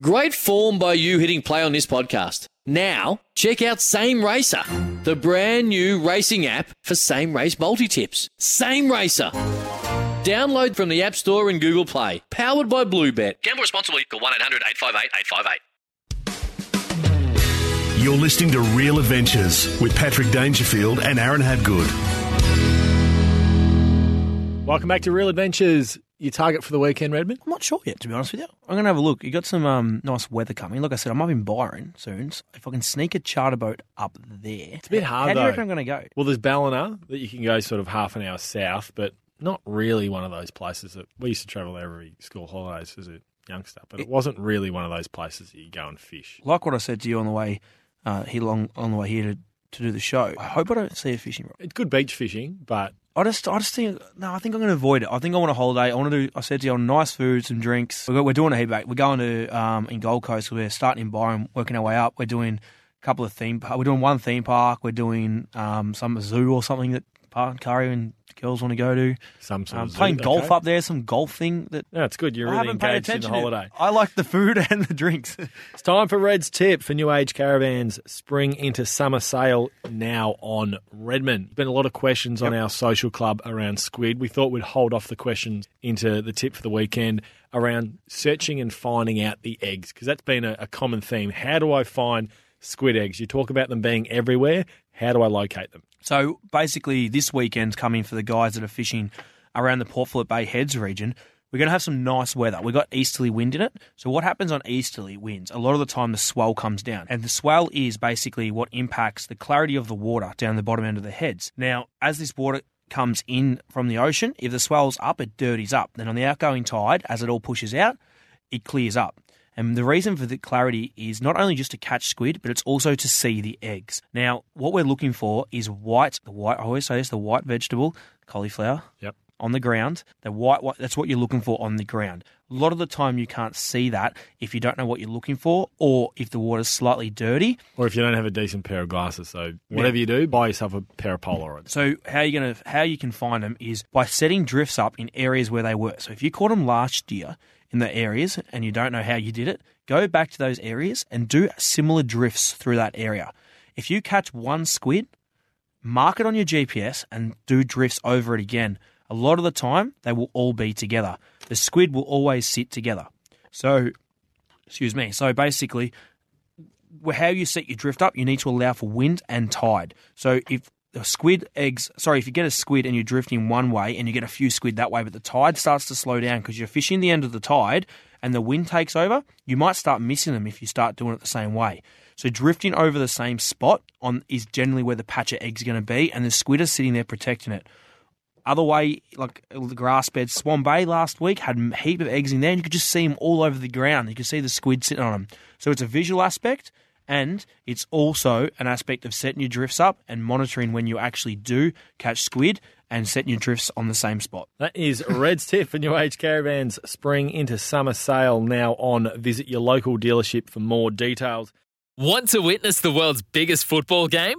Great form by you hitting play on this podcast. Now, check out Same Racer, the brand new racing app for same race multi tips. Same Racer. Download from the App Store and Google Play. Powered by Bluebet. Gamble responsibly. Call 1 800 858 858. You're listening to Real Adventures with Patrick Dangerfield and Aaron Hadgood. Welcome back to Real Adventures. Your target for the weekend, Redmond? I'm not sure yet, to be honest with you. I'm going to have a look. You got some um, nice weather coming. Like I said, I'm up in Byron soon. So if I can sneak a charter boat up there. It's a bit hard, How do you though. reckon I'm going to go? Well, there's Ballina that you can go sort of half an hour south, but not really one of those places that we used to travel there every school holidays as a youngster. But it wasn't really one of those places that you go and fish. Like what I said to you on the way uh, here, long, on the way here to, to do the show. I hope I don't see a fishing rod. It's good beach fishing, but I just, I just think, no, I think I'm going to avoid it. I think I want a holiday. I want to do, I said to you, nice food, some drinks. We're, we're doing a heat back. We're going to, um, in Gold Coast, we're starting in Byron, working our way up. We're doing a couple of theme. We're doing one theme park. We're doing, um, some zoo or something that Park and Curry and girls want to go to. some sort Um, of playing zoo- golf okay. up there, some golf thing that No, it's good. You're I really engaged in the holiday. I like the food and the drinks. It's time for Red's tip for New Age Caravans Spring into Summer Sale now on Redmond. Been a lot of questions on our social club around squid. We thought we'd hold off the questions into the tip for the weekend around searching and finding out the eggs because that's been a, a common theme. How do I find squid eggs? You talk about them being everywhere. How do I locate them? So basically, this weekend's coming for the guys that are fishing around the Port Phillip Bay Heads region. We're going to have some nice weather. We've got easterly wind in it. So, what happens on easterly winds? A lot of the time, the swell comes down. And the swell is basically what impacts the clarity of the water down the bottom end of the heads. Now, as this water comes in from the ocean, if the swell's up, it dirties up. Then on the outgoing tide, as it all pushes out, it clears up. And the reason for the clarity is not only just to catch squid, but it's also to see the eggs. Now, what we're looking for is white, the white, I always say this, the white vegetable, cauliflower, Yep. on the ground. The white, white, that's what you're looking for on the ground. A lot of the time, you can't see that if you don't know what you're looking for, or if the water's slightly dirty. Or if you don't have a decent pair of glasses. So, whatever you do, buy yourself a pair of Polaroids. So how you gonna how you can find them is by setting drifts up in areas where they were. So if you caught them last year in the areas and you don't know how you did it, go back to those areas and do similar drifts through that area. If you catch one squid, mark it on your GPS and do drifts over it again. A lot of the time, they will all be together. The squid will always sit together. So, excuse me. So basically, how you set your drift up, you need to allow for wind and tide. So if squid eggs, sorry, if you get a squid and you're drifting one way and you get a few squid that way, but the tide starts to slow down because you're fishing the end of the tide and the wind takes over, you might start missing them if you start doing it the same way. So drifting over the same spot on is generally where the patch of eggs are going to be, and the squid are sitting there protecting it. Other way, like the grass bed, Swan Bay last week had a heap of eggs in there, and you could just see them all over the ground. You could see the squid sitting on them. So it's a visual aspect, and it's also an aspect of setting your drifts up and monitoring when you actually do catch squid and setting your drifts on the same spot. That is Red's tip for New Age Caravans spring into summer sale now on. Visit your local dealership for more details. Want to witness the world's biggest football game?